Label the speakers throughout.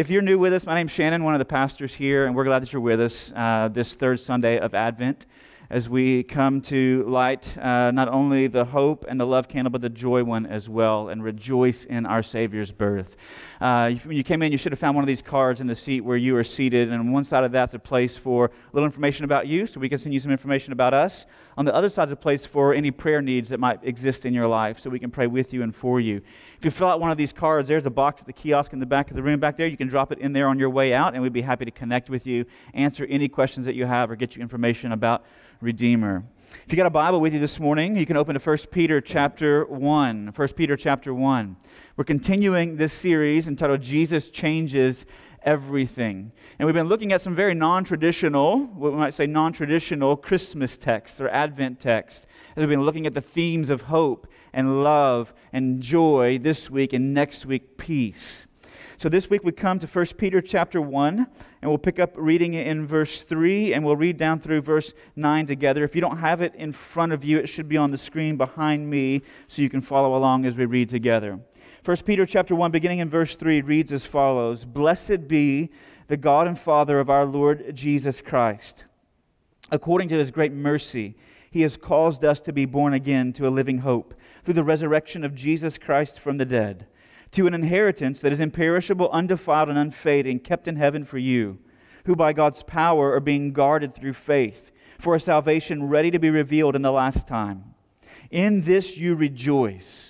Speaker 1: If you're new with us, my name's Shannon, one of the pastors here, and we're glad that you're with us uh, this third Sunday of Advent as we come to light uh, not only the hope and the love candle, but the joy one as well, and rejoice in our Savior's birth. Uh, when you came in, you should have found one of these cards in the seat where you are seated, and on one side of that's a place for a little information about you, so we can send you some information about us. On the other side is a place for any prayer needs that might exist in your life, so we can pray with you and for you. If you fill out one of these cards, there's a box at the kiosk in the back of the room back there. You can drop it in there on your way out, and we'd be happy to connect with you, answer any questions that you have, or get you information about Redeemer. If you got a Bible with you this morning, you can open to 1 Peter chapter 1. 1 Peter chapter 1. We're continuing this series entitled Jesus Changes Everything. And we've been looking at some very non traditional, what we might say non traditional Christmas texts or Advent texts, as we've been looking at the themes of hope and love and joy this week and next week, peace. So this week we come to 1 Peter chapter 1, and we'll pick up reading in verse 3, and we'll read down through verse 9 together. If you don't have it in front of you, it should be on the screen behind me so you can follow along as we read together. 1 Peter chapter 1, beginning in verse 3, reads as follows Blessed be the God and Father of our Lord Jesus Christ. According to his great mercy, he has caused us to be born again to a living hope through the resurrection of Jesus Christ from the dead to an inheritance that is imperishable, undefiled, and unfading, kept in heaven for you, who by God's power are being guarded through faith for a salvation ready to be revealed in the last time. In this you rejoice,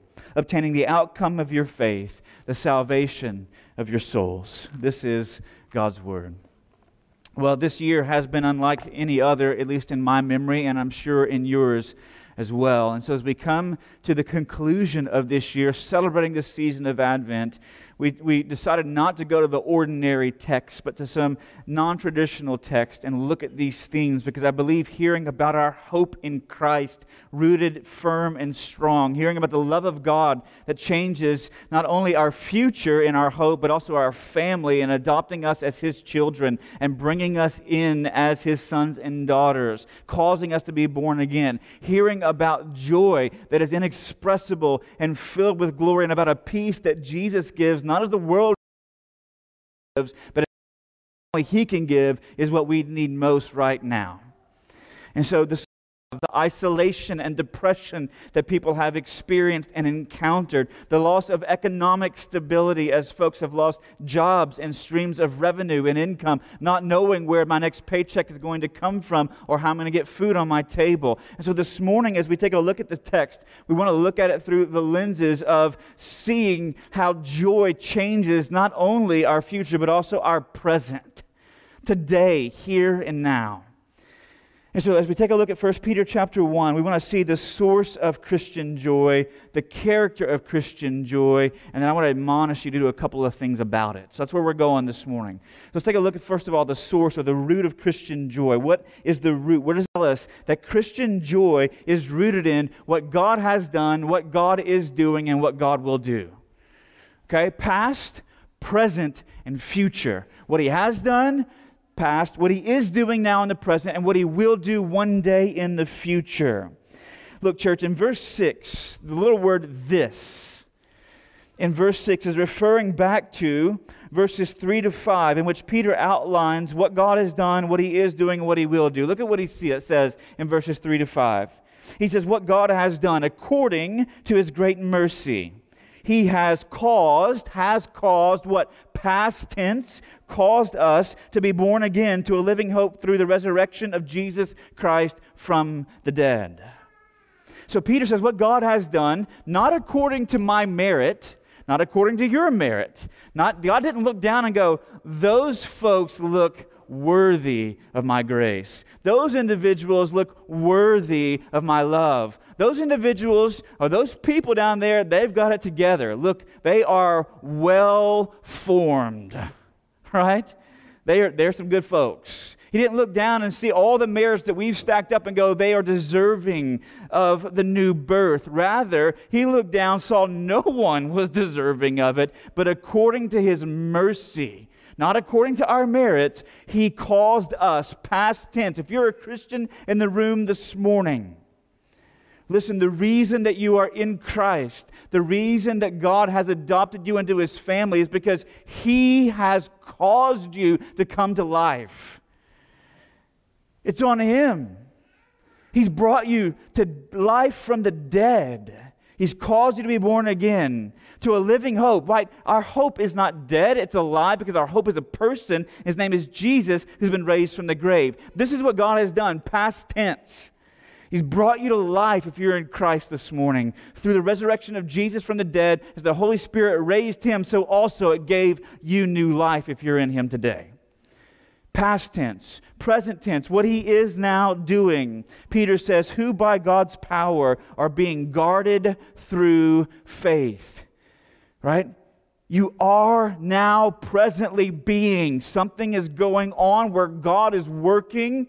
Speaker 1: obtaining the outcome of your faith, the salvation of your souls. This is God's word. Well, this year has been unlike any other, at least in my memory, and I'm sure in yours as well. And so, as we come to the conclusion of this year, celebrating this season of Advent, we, we decided not to go to the ordinary text, but to some non traditional text and look at these themes because I believe hearing about our hope in Christ, rooted firm and strong, hearing about the love of God that changes not only our future in our hope, but also our family and adopting us as His children and bringing us in as His sons and daughters, causing us to be born again, hearing about joy that is inexpressible and filled with glory, and about a peace that Jesus gives not as the world gives, but only He can give, is what we need most right now. And so the the isolation and depression that people have experienced and encountered, the loss of economic stability as folks have lost jobs and streams of revenue and income, not knowing where my next paycheck is going to come from or how I'm going to get food on my table. And so this morning, as we take a look at this text, we want to look at it through the lenses of seeing how joy changes not only our future, but also our present, today, here and now. And so as we take a look at 1 Peter chapter 1, we want to see the source of Christian joy, the character of Christian joy, and then I want to admonish you to do a couple of things about it. So that's where we're going this morning. So let's take a look at first of all the source or the root of Christian joy. What is the root? What does it tell us that Christian joy is rooted in what God has done, what God is doing, and what God will do? Okay? Past, present, and future. What he has done, past, what he is doing now in the present, and what he will do one day in the future. Look, church, in verse 6, the little word this in verse 6 is referring back to verses 3 to 5, in which Peter outlines what God has done, what he is doing, and what he will do. Look at what he says in verses 3 to 5. He says, What God has done according to his great mercy. He has caused, has caused what? Past tense, caused us to be born again to a living hope through the resurrection of Jesus Christ from the dead. So Peter says, What God has done, not according to my merit, not according to your merit. Not, God didn't look down and go, Those folks look worthy of my grace. Those individuals look worthy of my love. Those individuals or those people down there, they've got it together. Look, they are well formed. right? they are, they're some good folks. He didn't look down and see all the merits that we've stacked up and go, they are deserving of the new birth. Rather, he looked down, saw no one was deserving of it, but according to his mercy, not according to our merits, he caused us, past tense. If you're a Christian in the room this morning, Listen, the reason that you are in Christ, the reason that God has adopted you into his family is because he has caused you to come to life. It's on him. He's brought you to life from the dead. He's caused you to be born again to a living hope, right? Our hope is not dead, it's alive because our hope is a person. His name is Jesus, who's been raised from the grave. This is what God has done, past tense. He's brought you to life if you're in Christ this morning. Through the resurrection of Jesus from the dead, as the Holy Spirit raised him, so also it gave you new life if you're in him today. Past tense, present tense, what he is now doing. Peter says, Who by God's power are being guarded through faith. Right? You are now presently being. Something is going on where God is working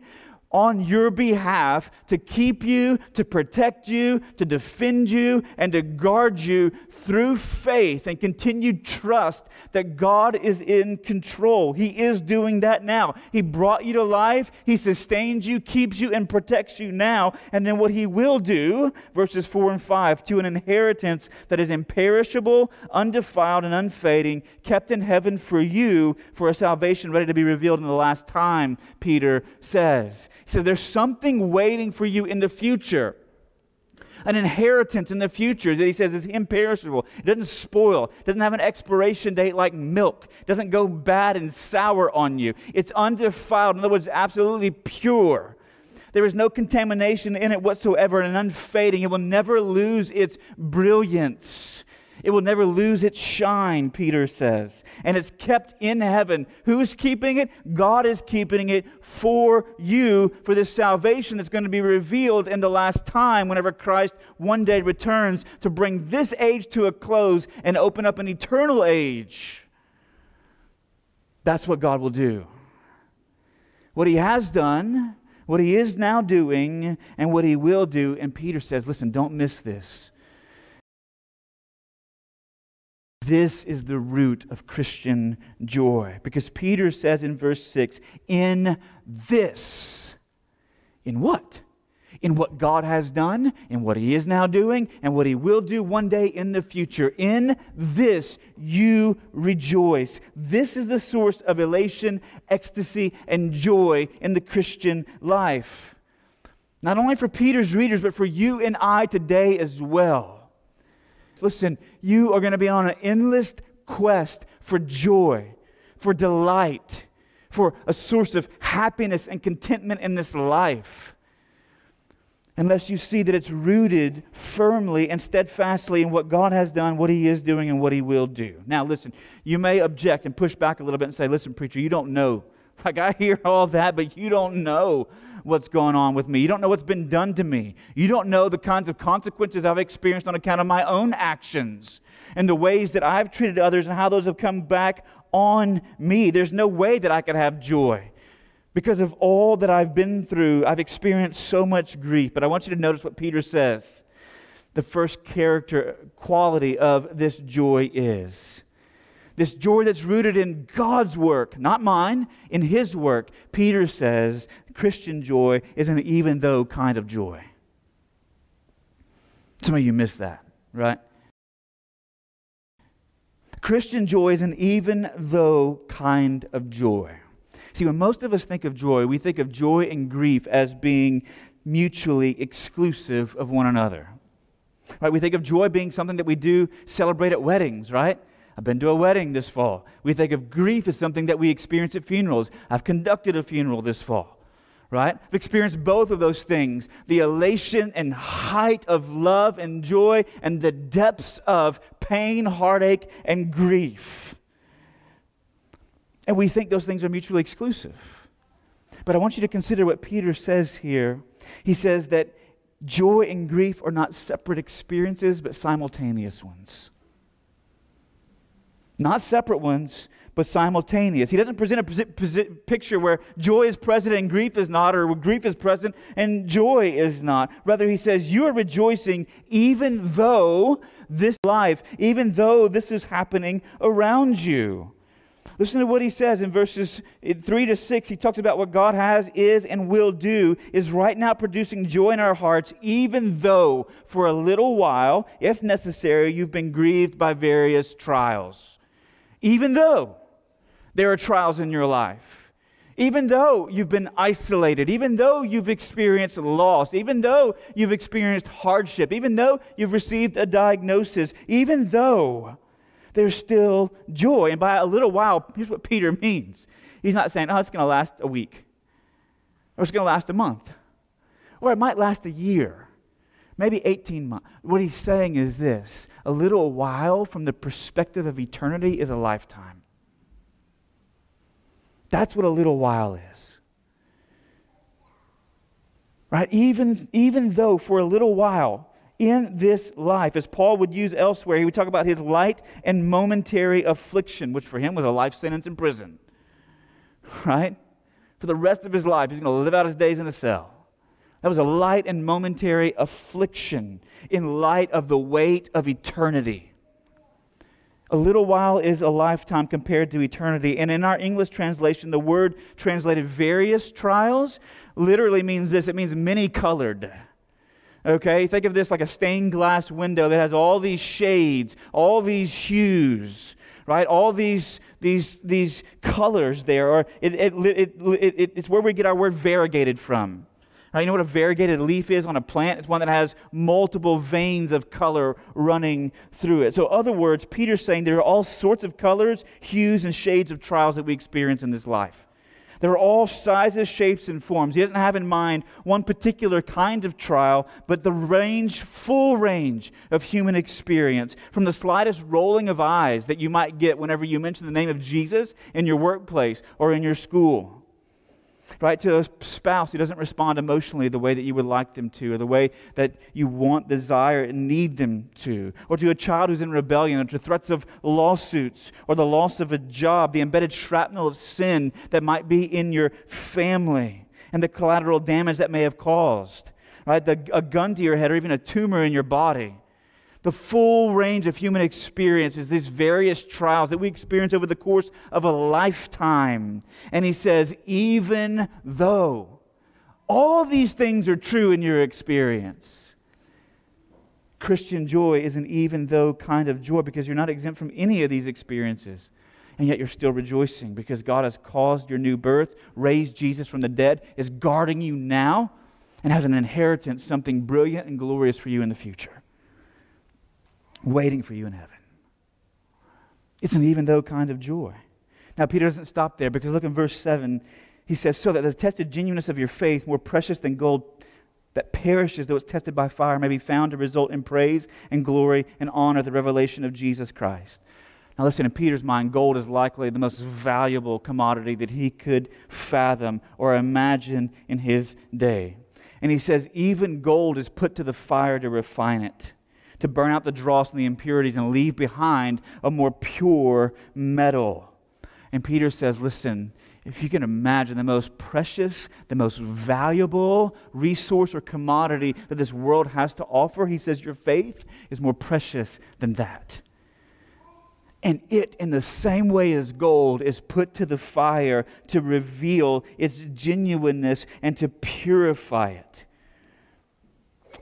Speaker 1: on your behalf to keep you, to protect you, to defend you, and to guard you through faith and continued trust that God is in control. He is doing that now. He brought you to life, He sustains you, keeps you, and protects you now. And then what He will do, verses 4 and 5, to an inheritance that is imperishable, undefiled, and unfading, kept in heaven for you, for a salvation ready to be revealed in the last time, Peter says. He says, There's something waiting for you in the future. An inheritance in the future that he says is imperishable. It doesn't spoil. It doesn't have an expiration date like milk. It doesn't go bad and sour on you. It's undefiled. In other words, absolutely pure. There is no contamination in it whatsoever and unfading. It will never lose its brilliance. It will never lose its shine, Peter says. And it's kept in heaven. Who's keeping it? God is keeping it for you, for this salvation that's going to be revealed in the last time whenever Christ one day returns to bring this age to a close and open up an eternal age. That's what God will do. What he has done, what he is now doing, and what he will do. And Peter says, listen, don't miss this. This is the root of Christian joy. Because Peter says in verse 6, in this, in what? In what God has done, in what He is now doing, and what He will do one day in the future. In this you rejoice. This is the source of elation, ecstasy, and joy in the Christian life. Not only for Peter's readers, but for you and I today as well. Listen, you are going to be on an endless quest for joy, for delight, for a source of happiness and contentment in this life. Unless you see that it's rooted firmly and steadfastly in what God has done, what He is doing, and what He will do. Now, listen, you may object and push back a little bit and say, Listen, preacher, you don't know. Like, I hear all that, but you don't know what's going on with me. You don't know what's been done to me. You don't know the kinds of consequences I've experienced on account of my own actions and the ways that I've treated others and how those have come back on me. There's no way that I could have joy. Because of all that I've been through, I've experienced so much grief. But I want you to notice what Peter says. The first character quality of this joy is this joy that's rooted in God's work, not mine, in His work. Peter says Christian joy is an even though kind of joy. Some of you missed that, right? Christian joy is an even though kind of joy. See, when most of us think of joy, we think of joy and grief as being mutually exclusive of one another. Right? We think of joy being something that we do celebrate at weddings, right? I've been to a wedding this fall. We think of grief as something that we experience at funerals. I've conducted a funeral this fall, right? I've experienced both of those things the elation and height of love and joy, and the depths of pain, heartache, and grief. And we think those things are mutually exclusive. But I want you to consider what Peter says here. He says that joy and grief are not separate experiences, but simultaneous ones not separate ones, but simultaneous. He doesn't present a picture where joy is present and grief is not, or grief is present and joy is not. Rather, he says, You are rejoicing even though this life, even though this is happening around you. Listen to what he says in verses 3 to 6. He talks about what God has, is, and will do, is right now producing joy in our hearts, even though for a little while, if necessary, you've been grieved by various trials. Even though there are trials in your life. Even though you've been isolated, even though you've experienced loss, even though you've experienced hardship, even though you've received a diagnosis, even though there's still joy. And by a little while, here's what Peter means He's not saying, oh, it's going to last a week, or it's going to last a month, or it might last a year, maybe 18 months. What he's saying is this a little while from the perspective of eternity is a lifetime. That's what a little while is. Right? Even, even though for a little while in this life, as Paul would use elsewhere, he would talk about his light and momentary affliction, which for him was a life sentence in prison. Right? For the rest of his life, he's going to live out his days in a cell. That was a light and momentary affliction in light of the weight of eternity. A little while is a lifetime compared to eternity. And in our English translation, the word translated various trials literally means this it means many colored. Okay, think of this like a stained glass window that has all these shades, all these hues, right? All these these these colors there, or it, it, it, it, it's where we get our word variegated from. Right, you know what a variegated leaf is on a plant? It's one that has multiple veins of color running through it. So, other words, Peter's saying there are all sorts of colors, hues, and shades of trials that we experience in this life. There are all sizes, shapes, and forms. He doesn't have in mind one particular kind of trial, but the range, full range of human experience, from the slightest rolling of eyes that you might get whenever you mention the name of Jesus in your workplace or in your school right? To a spouse who doesn't respond emotionally the way that you would like them to, or the way that you want, desire, and need them to, or to a child who's in rebellion, or to threats of lawsuits, or the loss of a job, the embedded shrapnel of sin that might be in your family, and the collateral damage that may have caused, right? The, a gun to your head, or even a tumor in your body the full range of human experiences, these various trials that we experience over the course of a lifetime. And he says, even though all these things are true in your experience, Christian joy is an even though kind of joy because you're not exempt from any of these experiences. And yet you're still rejoicing because God has caused your new birth, raised Jesus from the dead, is guarding you now, and has an inheritance, something brilliant and glorious for you in the future waiting for you in heaven. It's an even though kind of joy. Now, Peter doesn't stop there because look in verse 7. He says, So that the tested genuineness of your faith, more precious than gold that perishes though it's tested by fire, may be found to result in praise and glory and honor at the revelation of Jesus Christ. Now, listen, in Peter's mind, gold is likely the most valuable commodity that he could fathom or imagine in his day. And he says, even gold is put to the fire to refine it to burn out the dross and the impurities and leave behind a more pure metal. And Peter says, Listen, if you can imagine the most precious, the most valuable resource or commodity that this world has to offer, he says, Your faith is more precious than that. And it, in the same way as gold, is put to the fire to reveal its genuineness and to purify it.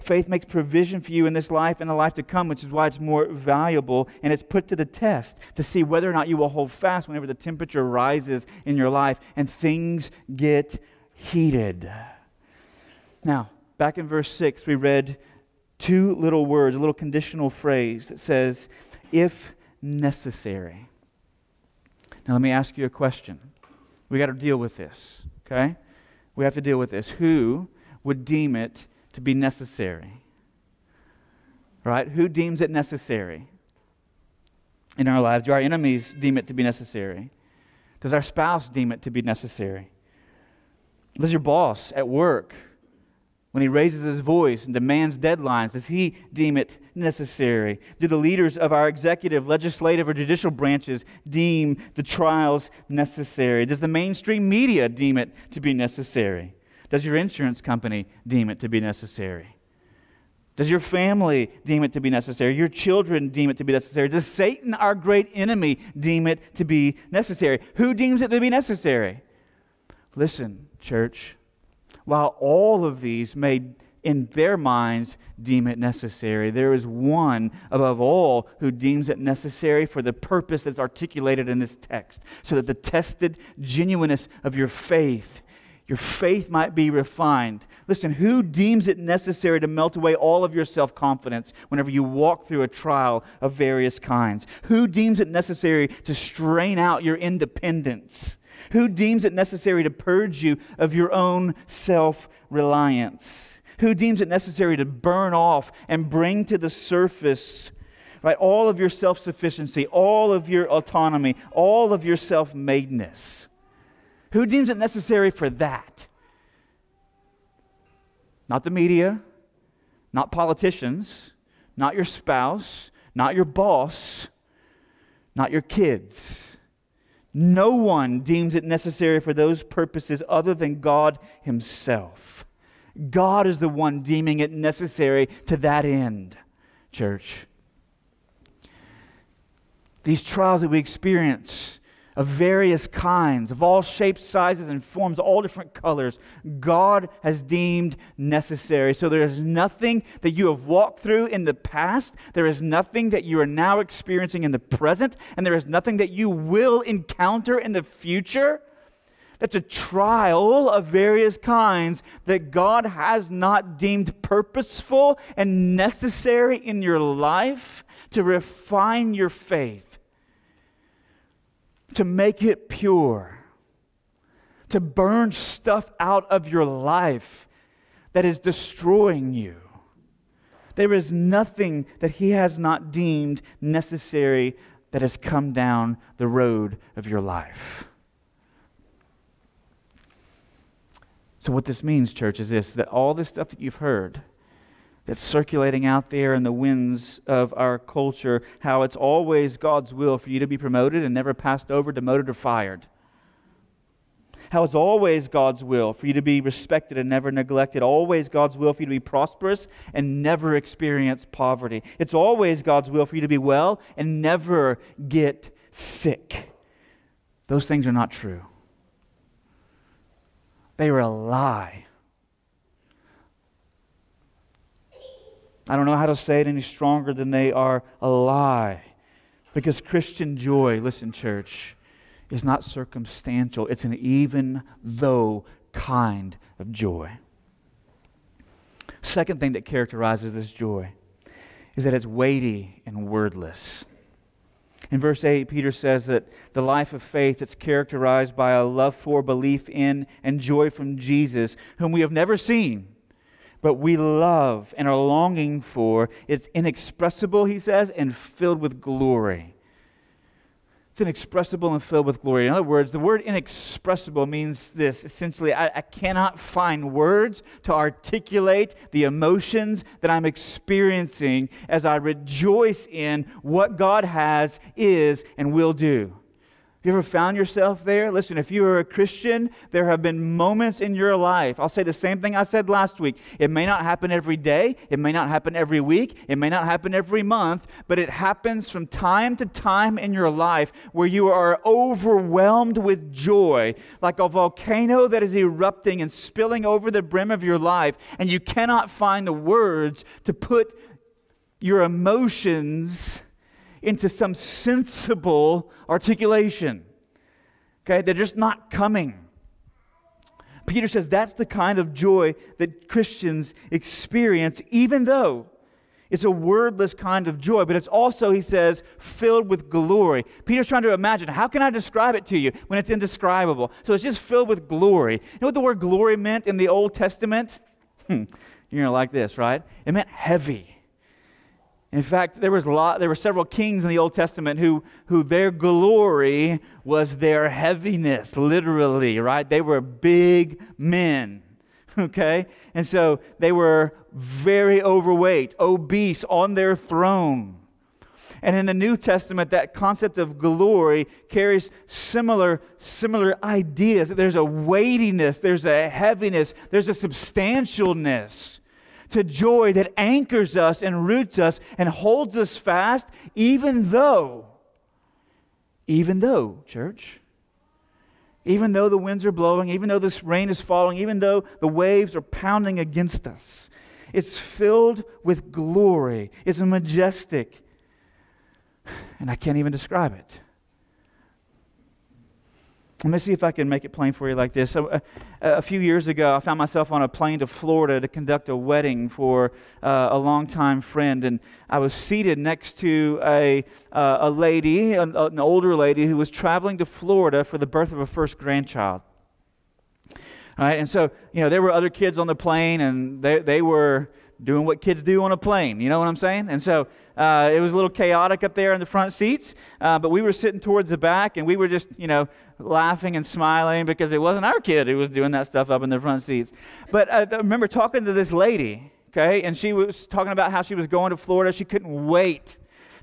Speaker 1: Faith makes provision for you in this life and the life to come, which is why it's more valuable. And it's put to the test to see whether or not you will hold fast whenever the temperature rises in your life and things get heated. Now, back in verse 6, we read two little words, a little conditional phrase that says, if necessary. Now, let me ask you a question. We got to deal with this, okay? We have to deal with this. Who would deem it to be necessary. Right? Who deems it necessary in our lives? Do our enemies deem it to be necessary? Does our spouse deem it to be necessary? Does your boss at work When he raises his voice and demands deadlines, does he deem it necessary? Do the leaders of our executive, legislative, or judicial branches deem the trials necessary? Does the mainstream media deem it to be necessary? Does your insurance company deem it to be necessary? Does your family deem it to be necessary? Your children deem it to be necessary? Does Satan, our great enemy, deem it to be necessary? Who deems it to be necessary? Listen, church, while all of these may in their minds deem it necessary. There is one above all who deems it necessary for the purpose that's articulated in this text, so that the tested genuineness of your faith, your faith might be refined. Listen, who deems it necessary to melt away all of your self confidence whenever you walk through a trial of various kinds? Who deems it necessary to strain out your independence? Who deems it necessary to purge you of your own self reliance? Who deems it necessary to burn off and bring to the surface right, all of your self sufficiency, all of your autonomy, all of your self madeness? Who deems it necessary for that? Not the media, not politicians, not your spouse, not your boss, not your kids. No one deems it necessary for those purposes other than God Himself. God is the one deeming it necessary to that end, church. These trials that we experience of various kinds, of all shapes, sizes, and forms, all different colors, God has deemed necessary. So there is nothing that you have walked through in the past, there is nothing that you are now experiencing in the present, and there is nothing that you will encounter in the future. That's a trial of various kinds that God has not deemed purposeful and necessary in your life to refine your faith to make it pure, to burn stuff out of your life that is destroying you. There is nothing that He has not deemed necessary that has come down the road of your life. So, what this means, church, is this that all this stuff that you've heard, that's circulating out there in the winds of our culture, how it's always God's will for you to be promoted and never passed over, demoted, or fired. How it's always God's will for you to be respected and never neglected. Always God's will for you to be prosperous and never experience poverty. It's always God's will for you to be well and never get sick. Those things are not true. They are a lie I don't know how to say it any stronger than they are a lie. Because Christian joy, listen, church, is not circumstantial, it's an even though kind of joy. Second thing that characterizes this joy is that it's weighty and wordless. In verse 8, Peter says that the life of faith is characterized by a love for, belief in, and joy from Jesus, whom we have never seen but we love and are longing for. It's inexpressible, he says, and filled with glory. It's inexpressible and filled with glory. In other words, the word inexpressible means this essentially, I, I cannot find words to articulate the emotions that I'm experiencing as I rejoice in what God has, is, and will do. You ever found yourself there? Listen, if you are a Christian, there have been moments in your life. I'll say the same thing I said last week. It may not happen every day, it may not happen every week, it may not happen every month, but it happens from time to time in your life where you are overwhelmed with joy, like a volcano that is erupting and spilling over the brim of your life, and you cannot find the words to put your emotions into some sensible articulation. Okay, they're just not coming. Peter says that's the kind of joy that Christians experience, even though it's a wordless kind of joy, but it's also, he says, filled with glory. Peter's trying to imagine how can I describe it to you when it's indescribable? So it's just filled with glory. You know what the word glory meant in the Old Testament? Hmm, you're going to like this, right? It meant heavy. In fact, there was lot, there were several kings in the Old Testament who, who their glory was their heaviness, literally, right? They were big men okay? And so they were very overweight, obese, on their throne. And in the New Testament, that concept of glory carries similar, similar ideas. There's a weightiness, there's a heaviness, there's a substantialness to joy that anchors us and roots us and holds us fast, even though, even though, church, even though the winds are blowing, even though this rain is falling, even though the waves are pounding against us, it's filled with glory. It's majestic and I can't even describe it. Let me see if I can make it plain for you like this. A, a, a few years ago, I found myself on a plane to Florida to conduct a wedding for uh, a longtime friend, and I was seated next to a, uh, a lady, an, an older lady, who was traveling to Florida for the birth of a first grandchild. All right, and so, you know, there were other kids on the plane, and they, they were doing what kids do on a plane. You know what I'm saying? And so uh, it was a little chaotic up there in the front seats, uh, but we were sitting towards the back and we were just, you know, laughing and smiling because it wasn't our kid who was doing that stuff up in the front seats. But uh, I remember talking to this lady, okay, and she was talking about how she was going to Florida. She couldn't wait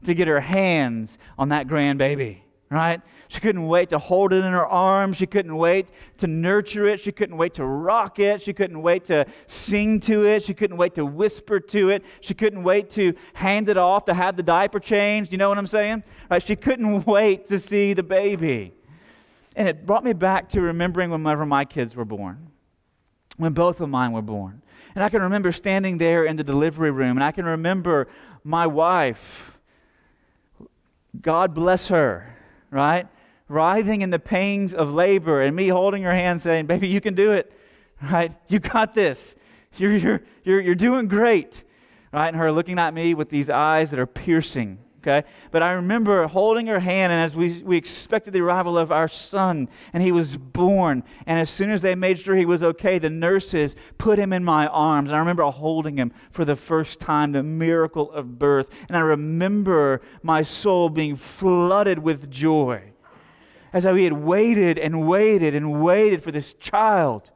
Speaker 1: to get her hands on that grandbaby right? She couldn't wait to hold it in her arms. She couldn't wait to nurture it. She couldn't wait to rock it. She couldn't wait to sing to it. She couldn't wait to whisper to it. She couldn't wait to hand it off to have the diaper changed. You know what I'm saying? Right? She couldn't wait to see the baby. And it brought me back to remembering whenever my kids were born, when both of mine were born. And I can remember standing there in the delivery room, and I can remember my wife, God bless her right? Writhing in the pains of labor, and me holding her hand saying, Baby, you can do it, right? You got this. You're, you're, you're, you're doing great, right? And her looking at me with these eyes that are piercing, okay? But I remember holding her hand, and as we, we expected the arrival of our son, and he was born, and as soon as they made sure he was okay, the nurses put him in my arms. And I remember holding him for the first time, the miracle of birth. And I remember my soul being flooded with joy as we had waited and waited and waited for this child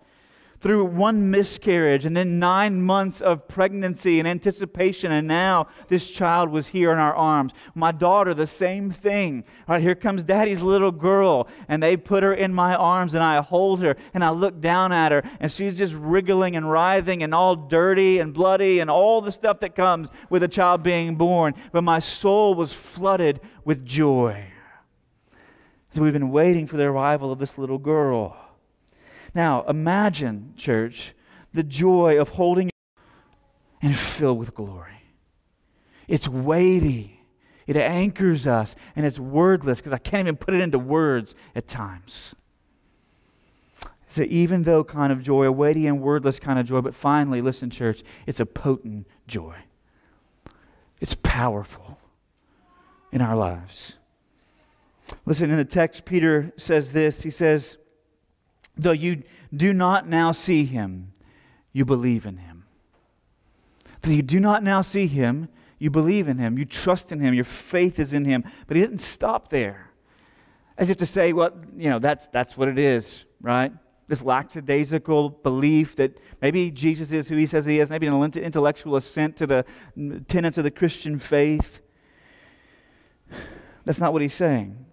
Speaker 1: through one miscarriage and then nine months of pregnancy and anticipation, and now this child was here in our arms. My daughter, the same thing. All right, here comes daddy's little girl, and they put her in my arms, and I hold her, and I look down at her, and she's just wriggling and writhing and all dirty and bloody and all the stuff that comes with a child being born. But my soul was flooded with joy. So we've been waiting for the arrival of this little girl. Now, imagine, church, the joy of holding and filled with glory. It's weighty. It anchors us, and it's wordless because I can't even put it into words at times. It's an even though kind of joy, a weighty and wordless kind of joy. But finally, listen, church, it's a potent joy. It's powerful in our lives. Listen, in the text, Peter says this. He says, Though you do not now see him, you believe in him. Though you do not now see him, you believe in him. You trust in him. Your faith is in him. But he didn't stop there. As if to say, well, you know, that's, that's what it is, right? This lackadaisical belief that maybe Jesus is who he says he is, maybe an intellectual assent to the tenets of the Christian faith. That's not what he's saying.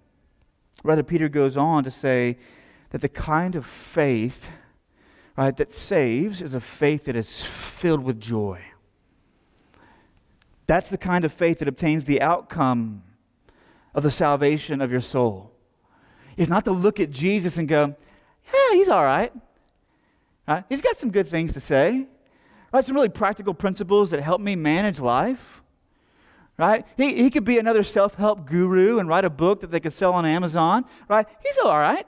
Speaker 1: Rather, Peter goes on to say, that the kind of faith, right, that saves is a faith that is filled with joy. That's the kind of faith that obtains the outcome of the salvation of your soul. It's not to look at Jesus and go, yeah, he's all right. right. He's got some good things to say. Right? Some really practical principles that help me manage life. Right? He, he could be another self help guru and write a book that they could sell on Amazon. Right? He's all right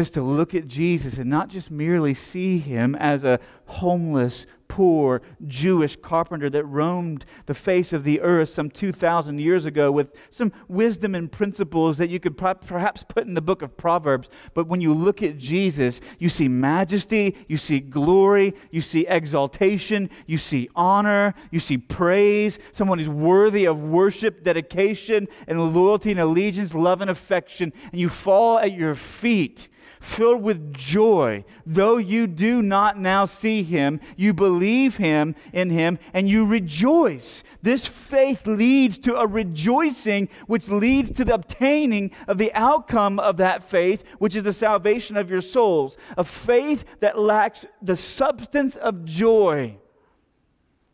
Speaker 1: but it's to look at Jesus and not just merely see him as a homeless, poor Jewish carpenter that roamed the face of the earth some 2,000 years ago with some wisdom and principles that you could perhaps put in the book of Proverbs. But when you look at Jesus, you see majesty, you see glory, you see exaltation, you see honor, you see praise, someone who's worthy of worship, dedication, and loyalty and allegiance, love and affection. And you fall at your feet filled with joy, though you do not now see him, you believe him in him, and you rejoice. This faith leads to a rejoicing, which leads to the obtaining of the outcome of that faith, which is the salvation of your souls. A faith that lacks the substance of joy.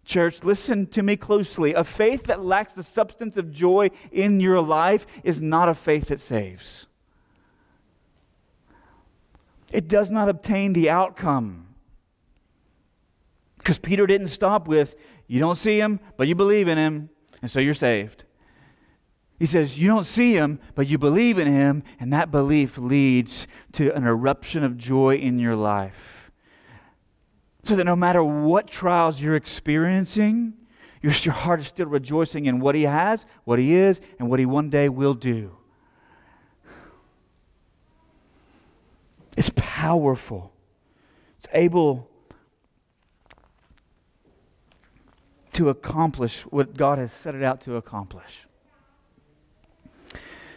Speaker 1: Church, listen to me closely. A faith that lacks the substance of joy in your life is not a faith that saves. It does not obtain the outcome. Because Peter didn't stop with, you don't see him, but you believe in him, and so you're saved. He says, You don't see him, but you believe in him, and that belief leads to an eruption of joy in your life. So that no matter what trials you're experiencing, your, heart is still rejoicing in what He has, what He is, and what He one day will do. It's powerful. It's able to accomplish what God has set it out to accomplish.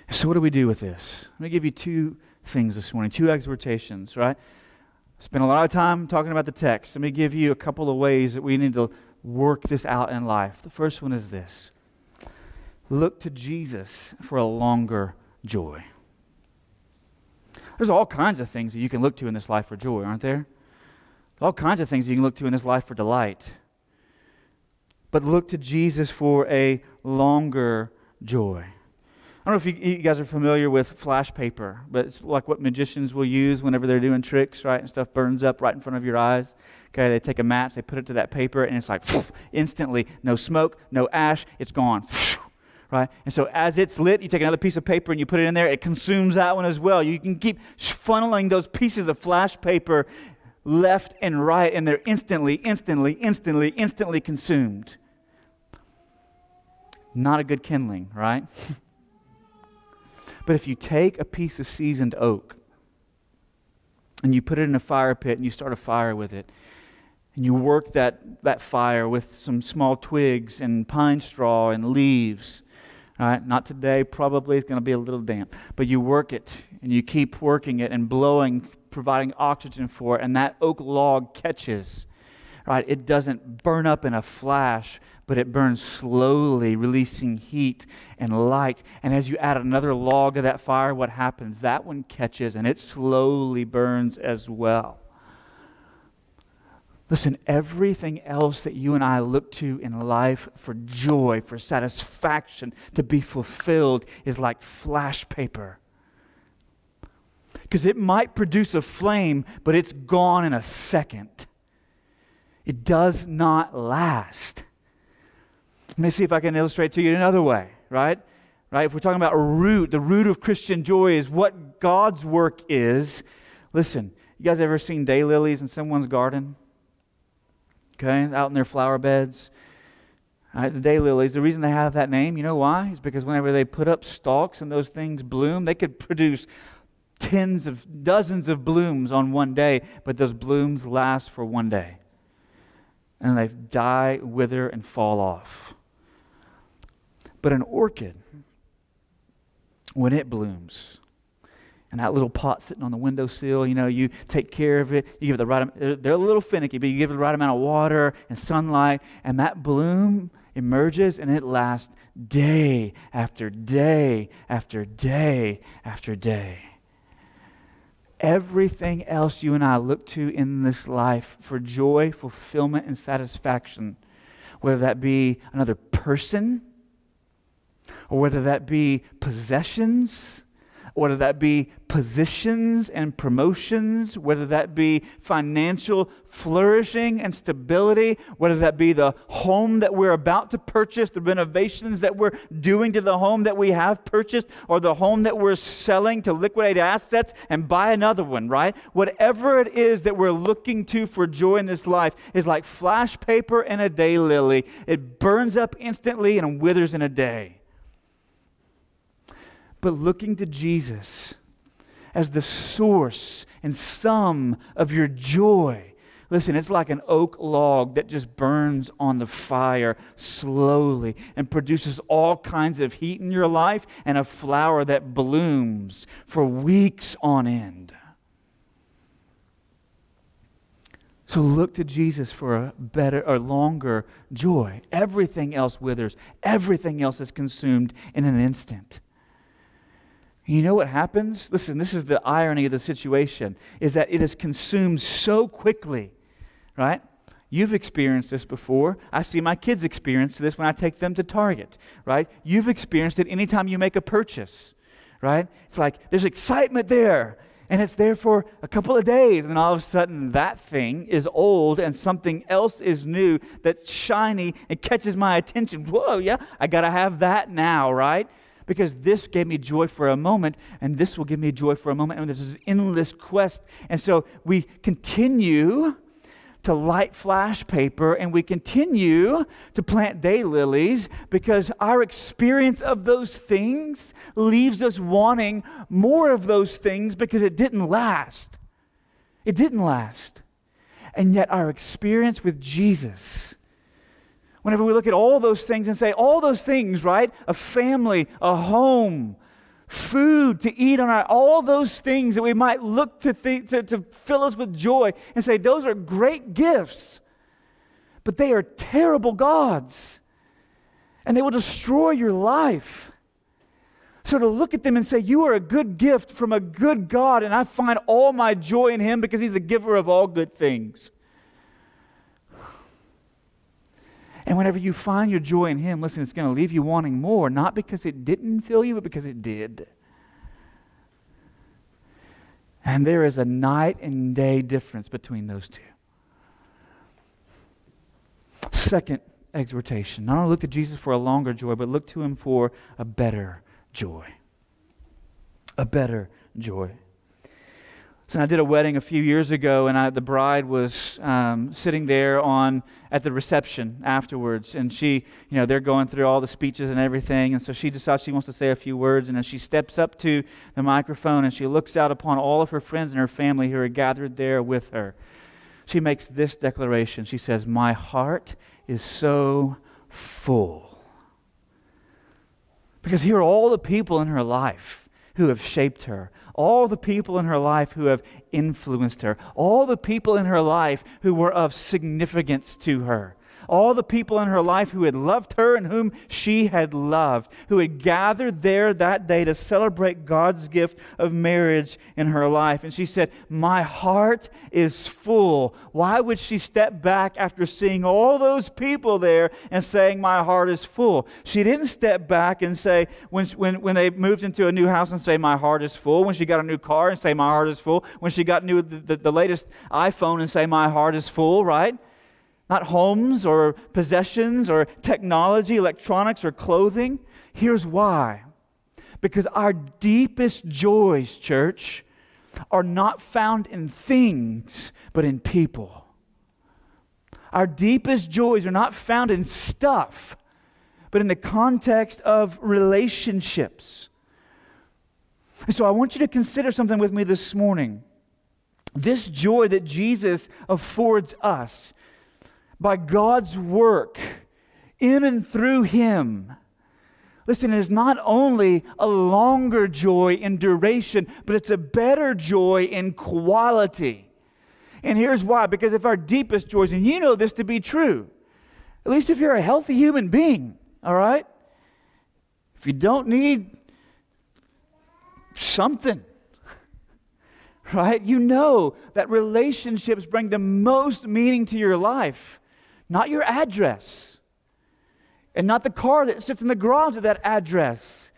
Speaker 1: So, what do we do with this? Let me give you two things this morning, two exhortations, right? Spent a lot of time talking about the text. Let me give you a couple of ways that we need to work this out in life. The first one is this look to Jesus for a longer joy. There's all kinds of things that you can look to in this life for joy, aren't there? All kinds of things you can look to in this life for delight. But look to Jesus for a longer joy. I don't know if you, you, guys are familiar with flash paper, but it's like what magicians will use whenever they're doing tricks, right? And stuff burns up right in front of your eyes. Okay, they take a match, they put it to that paper, and it's like instantly, no smoke, no ash, it's gone. Right? And so as it's lit, you take another piece of paper and you put it in there, it consumes that one as well. You can keep funneling those pieces of flash paper left and right, and they're instantly, instantly, instantly, instantly consumed. Not a good kindling, right? But if you take a piece of seasoned oak and you put it in a fire pit and you start a fire with it, and you work that, that fire with some small twigs and pine straw and leaves, right? Not today, probably it's going to be a little damp, but you work it and you keep working it and blowing, providing oxygen for it, and that oak log catches, right? It doesn't burn up in a flash, but it burns slowly, releasing heat and light. And as you add another log of that fire, what happens? That one catches and it slowly burns as well. Listen, everything else that you and I look to in life for joy, for satisfaction, to be fulfilled is like flash paper. Because it might produce a flame, but it's gone in a second. It does not last. Let me see if I can illustrate to you another way, right? Right? If we're talking about root, the root of Christian joy is what God's work is. Listen, you guys ever seen daylilies in someone's garden? Okay, out in their flower beds. Right, the daylilies, the reason they have that name, you know why? Is because whenever they put up stalks and those things bloom, they could produce tens of dozens of blooms on one day, but those blooms last for one day. And they die, wither, and fall off. But an orchid, when it blooms, and that little pot sitting on the windowsill, you know, you take care of it, you give it the right they're a little finicky, but you give it the right amount of water and sunlight, and that bloom emerges and it lasts day after day after day after day. Everything else you and I look to in this life for joy, fulfillment, and satisfaction, whether that be another person, or whether that be possessions, whether that be positions and promotions, whether that be financial flourishing and stability, whether that be the home that we're about to purchase, the renovations that we're doing to the home that we have purchased, or the home that we're selling to liquidate assets and buy another one, right? Whatever it is that we're looking to for joy in this life is like flash paper and a daylily. It burns up instantly and withers in a day but looking to Jesus as the source and sum of your joy. Listen, it's like an oak log that just burns on the fire slowly and produces all kinds of heat in your life and a flower that blooms for weeks on end. So look to Jesus for a better or longer joy. Everything else withers, everything else is consumed in an instant. You know what happens? Listen, this is the irony of the situation is that it is consumed so quickly, right? You've experienced this before. I see my kids experience this when I take them to Target, right? You've experienced it anytime you make a purchase, right? It's like there's excitement there and it's there for a couple of days, and then all of a sudden that thing is old and something else is new that's shiny and catches my attention. Whoa, yeah, I got to have that now, right? Because this gave me joy for a moment, and this will give me joy for a moment, and this is endless quest. And so we continue to light flash paper and we continue to plant daylilies because our experience of those things leaves us wanting more of those things because it didn't last. It didn't last. And yet, our experience with Jesus, whenever we look at all those things and say, all those things, right? A family, a home, food to eat on our, all those things that we might look to, th- to, to fill us with joy and say, those are great gifts, but they are terrible gods and they will destroy your life. So to look at them and say, You are a good gift from a good God, and I find all my joy in Him because He's the giver of all good things. And whenever you find your joy in Him, listen, it's going to leave you wanting more, not because it didn't fill you, but because it did. And there is a night and day difference between those two. Second exhortation not only look to Jesus for a longer joy, but look to Him for a better joy. A better joy. So I did a wedding a few years ago, and I, the bride was um, sitting there on at the reception afterwards, and she, you know, they're going through all the speeches and everything, and so she decides she wants to say a few words, and then she steps up to the microphone and she looks out upon all of her friends and her family who are gathered there with her. She makes this declaration. She says, "My heart is so full." Because here are all the people in her life who have shaped her, all the people in her life who have influenced her, all the people in her life who were of significance to her all the people in her life who had loved her and whom she had loved, who had gathered there that day to celebrate God's gift of marriage in her life. And she said, My heart is full. Why would she step back after seeing all those people there and saying, My heart is full? She didn't step back and say, when, when, when they moved into a new house and say, My heart is full. When she got a new car and say, My heart is full. When she got new, the, the, the latest iPhone and say, My heart is full, right? Not homes or possessions or technology, electronics or clothing. Here's why because our deepest joys, church, are not found in things, but in people. Our deepest joys are not found in stuff, but in the context of relationships. so I want you to consider something with me this morning. This joy that Jesus affords us by God's work in and through Him. Listen, it is not only a longer joy in duration, but it's a better joy in quality. And here's why because if our deepest joys, and you know this to be true, at least if you're a healthy human being, all right? If you don't need something, right? You know that relationships bring the most meaning to your life not your address, and not the car that sits in the garage of that address,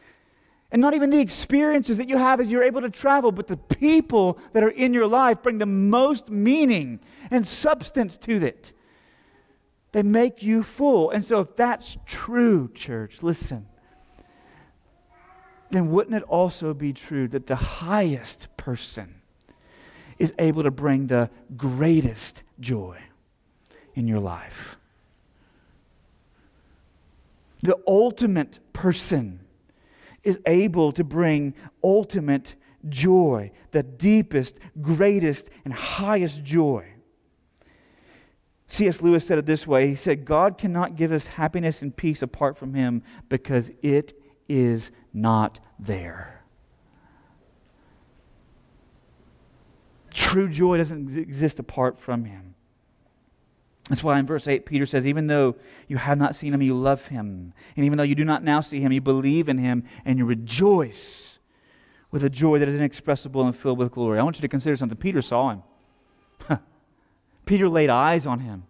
Speaker 1: and not even the experiences that you have as you're able to travel, but the people that are in your life bring the most meaning and substance to it. They make you full. And so, if that's true, church, listen, then wouldn't it also be true that the highest person is able to bring the greatest joy? In your life. The ultimate person is able to bring ultimate joy, the deepest, greatest, and highest joy. C.S. Lewis said it this way He said, God cannot give us happiness and peace apart from Him because it is not there. True joy doesn't exist apart from Him. That's why in verse 8, Peter says, Even though you have not seen him, you love him. And even though you do not now see him, you believe in him and you rejoice with a joy that is inexpressible and filled with glory. I want you to consider something. Peter saw him, Peter laid eyes on him.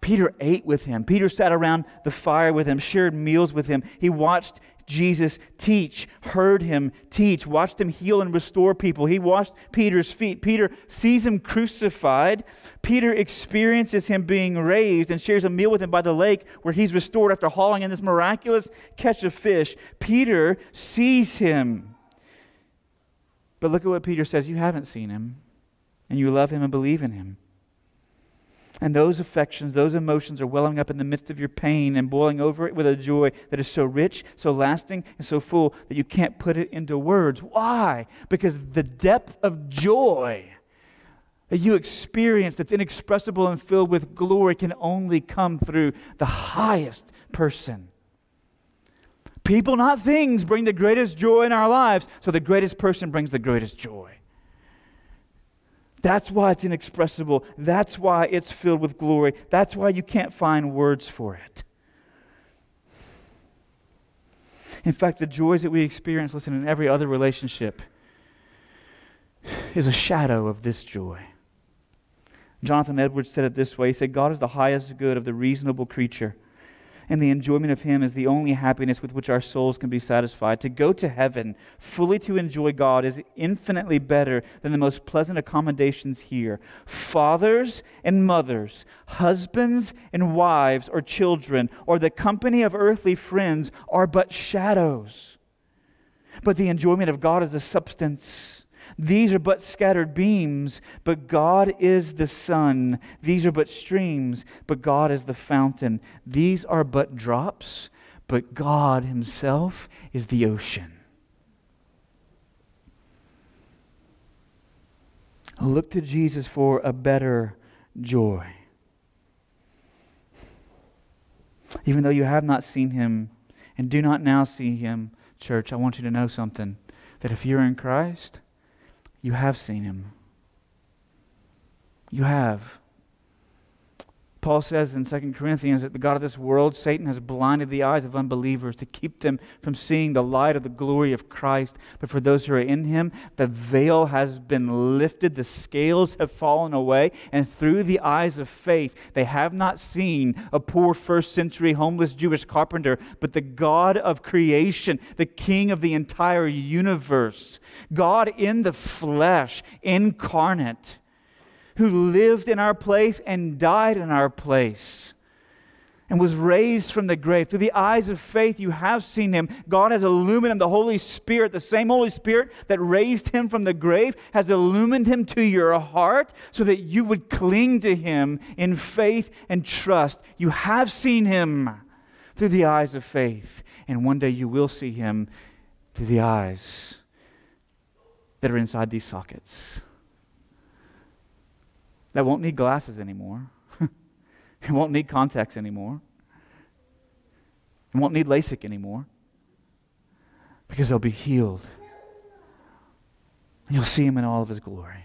Speaker 1: Peter ate with him. Peter sat around the fire with him, shared meals with him. He watched Jesus teach, heard him teach, watched him heal and restore people. He washed Peter's feet. Peter sees him crucified. Peter experiences him being raised and shares a meal with him by the lake where he's restored after hauling in this miraculous catch of fish. Peter sees him. But look at what Peter says you haven't seen him, and you love him and believe in him. And those affections, those emotions are welling up in the midst of your pain and boiling over it with a joy that is so rich, so lasting, and so full that you can't put it into words. Why? Because the depth of joy that you experience that's inexpressible and filled with glory can only come through the highest person. People, not things, bring the greatest joy in our lives, so the greatest person brings the greatest joy. That's why it's inexpressible. That's why it's filled with glory. That's why you can't find words for it. In fact, the joys that we experience, listen, in every other relationship is a shadow of this joy. Jonathan Edwards said it this way He said, God is the highest good of the reasonable creature and the enjoyment of Him is the only happiness with which our souls can be satisfied. To go to heaven, fully to enjoy God, is infinitely better than the most pleasant accommodations here. Fathers and mothers, husbands and wives or children, or the company of earthly friends are but shadows. But the enjoyment of God is a substance these are but scattered beams, but God is the sun. These are but streams, but God is the fountain. These are but drops, but God Himself is the ocean. Look to Jesus for a better joy. Even though you have not seen Him and do not now see Him, church, I want you to know something that if you're in Christ, you have seen him. You have. Paul says in 2 Corinthians that the God of this world, Satan, has blinded the eyes of unbelievers to keep them from seeing the light of the glory of Christ. But for those who are in him, the veil has been lifted, the scales have fallen away, and through the eyes of faith, they have not seen a poor first century homeless Jewish carpenter, but the God of creation, the King of the entire universe, God in the flesh, incarnate who lived in our place and died in our place and was raised from the grave. Through the eyes of faith, you have seen him. God has illumined him. The Holy Spirit, the same Holy Spirit that raised him from the grave, has illumined him to your heart so that you would cling to him in faith and trust. You have seen him through the eyes of faith, and one day you will see him through the eyes that are inside these sockets that won't need glasses anymore. it won't need contacts anymore. It won't need LASIK anymore. Because they'll be healed. And you'll see him in all of his glory.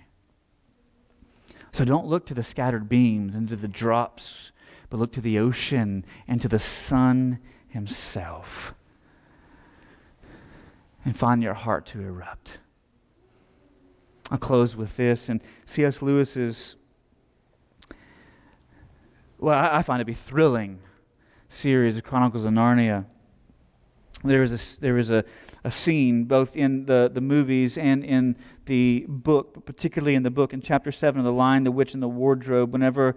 Speaker 1: So don't look to the scattered beams and to the drops, but look to the ocean and to the sun himself. And find your heart to erupt. I'll close with this. And C.S. Lewis's well, I, find it to be thrilling series of Chronicles of Narnia. There is a, there is a, a scene both in the, the movies and in the book, but particularly in the book in chapter 7 of The Lion, the Witch, and the Wardrobe, whenever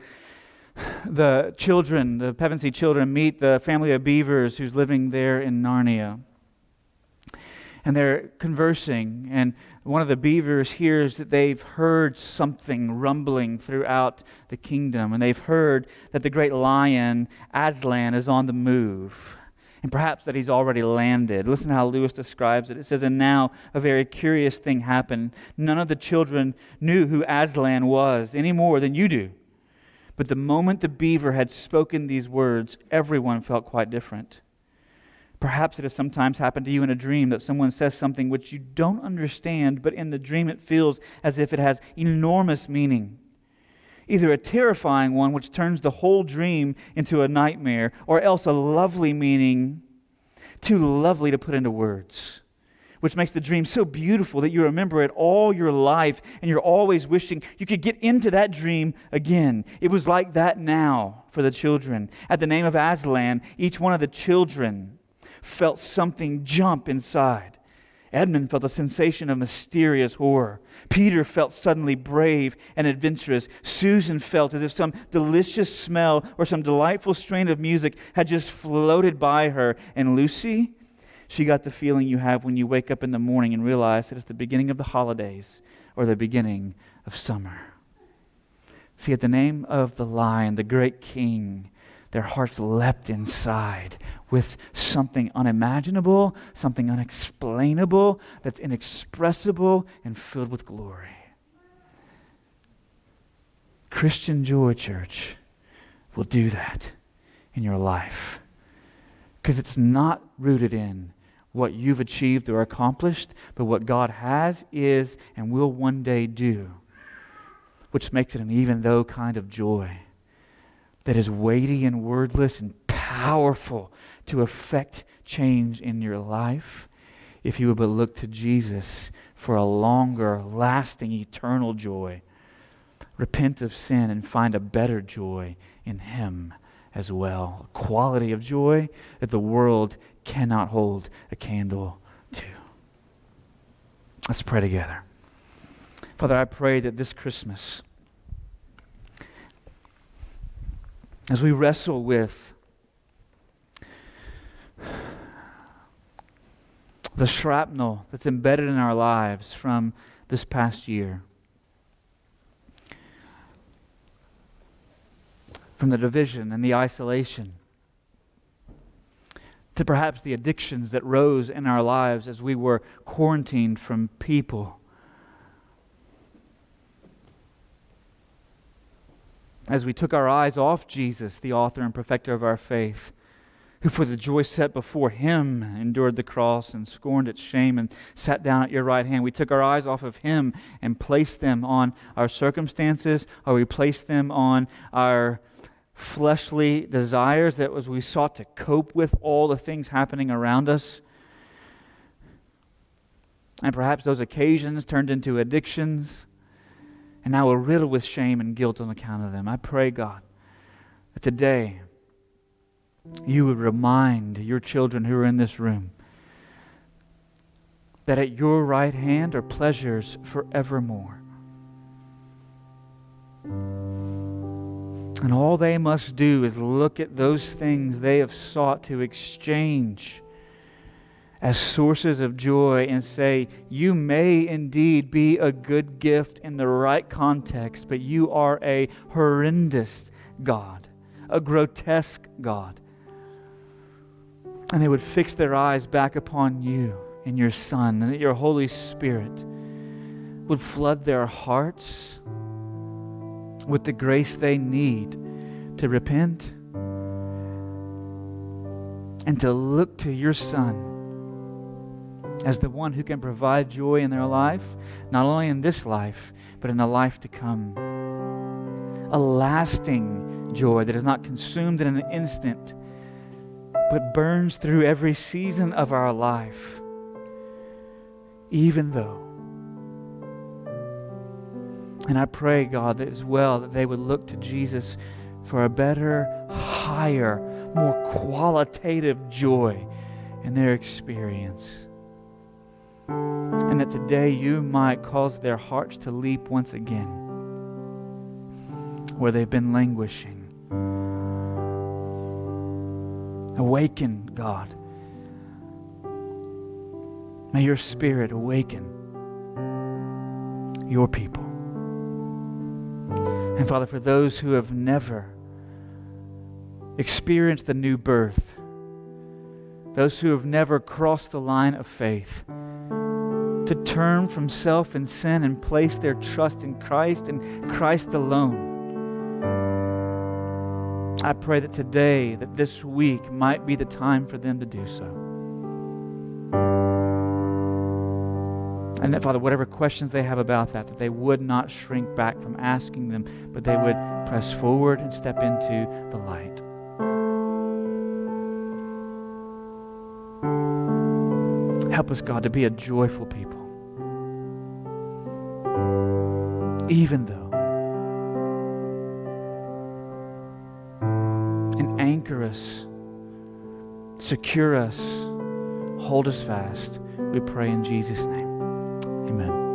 Speaker 1: the children, the Pevensie children, meet the family of beavers who's living there in Narnia and they're conversing. And one of the beavers hears that they've heard something rumbling throughout the kingdom, and they've heard that the great lion, Aslan, is on the move. And perhaps that he's already landed. Listen how Lewis describes it. It says, And now a very curious thing happened. None of the children knew who Aslan was any more than you do. But the moment the beaver had spoken these words, everyone felt quite different. Perhaps it has sometimes happened to you in a dream that someone says something which you don't understand, but in the dream it feels as if it has enormous meaning. either a terrifying one, which turns the whole dream into a nightmare, or else a lovely meaning, too lovely to put into words, which makes the dream so beautiful that you remember it all your life and you're always wishing you could get into that dream again. It was like that now for the children. At the name of Aslan, each one of the children felt something jump inside. Edmund felt a sensation of mysterious horror. Peter felt suddenly brave and adventurous. Susan felt as if some delicious smell or some delightful strain of music had just floated by her. And Lucy, she got the feeling you have when you wake up in the morning and realize that it's the beginning of the holidays or the beginning of summer. See, at the name of the lion, the great king, their hearts leapt inside with something unimaginable, something unexplainable, that's inexpressible and filled with glory. Christian Joy Church will do that in your life because it's not rooted in what you've achieved or accomplished, but what God has, is, and will one day do, which makes it an even though kind of joy that is weighty and wordless and powerful to affect change in your life if you would but look to Jesus for a longer, lasting, eternal joy. Repent of sin and find a better joy in Him as well. A quality of joy that the world cannot hold a candle to. Let's pray together. Father, I pray that this Christmas, as we wrestle with the shrapnel that's embedded in our lives from this past year, from the division and the isolation, to perhaps the addictions that rose in our lives as we were quarantined from people. As we took our eyes off Jesus, the author and perfecter of our faith, who for the joy set before him endured the cross and scorned its shame and sat down at your right hand. We took our eyes off of him and placed them on our circumstances, or we placed them on our fleshly desires that was we sought to cope with all the things happening around us. And perhaps those occasions turned into addictions and now we're riddled with shame and guilt on account of them. I pray, God, that today you would remind your children who are in this room that at your right hand are pleasures forevermore. And all they must do is look at those things they have sought to exchange as sources of joy and say, You may indeed be a good gift in the right context, but you are a horrendous God, a grotesque God. And they would fix their eyes back upon you and your Son, and that your Holy Spirit would flood their hearts with the grace they need to repent and to look to your Son as the one who can provide joy in their life, not only in this life, but in the life to come. A lasting joy that is not consumed in an instant, but burns through every season of our life, even though. And I pray, God, that as well that they would look to Jesus for a better, higher, more qualitative joy in their experience and that today you might cause their hearts to leap once again where they've been languishing. Awaken, God. May your spirit awaken your people. And Father, for those who have never experienced the new birth, those who have never crossed the line of faith, to turn from self and sin and place their trust in Christ and Christ alone. I pray that today, that this week might be the time for them to do so. And that, Father, whatever questions they have about that, that they would not shrink back from asking them, but they would press forward and step into the light. Help us, God, to be a joyful people. Even though. And anchor us, secure us, hold us fast. We pray in Jesus' name. Amen.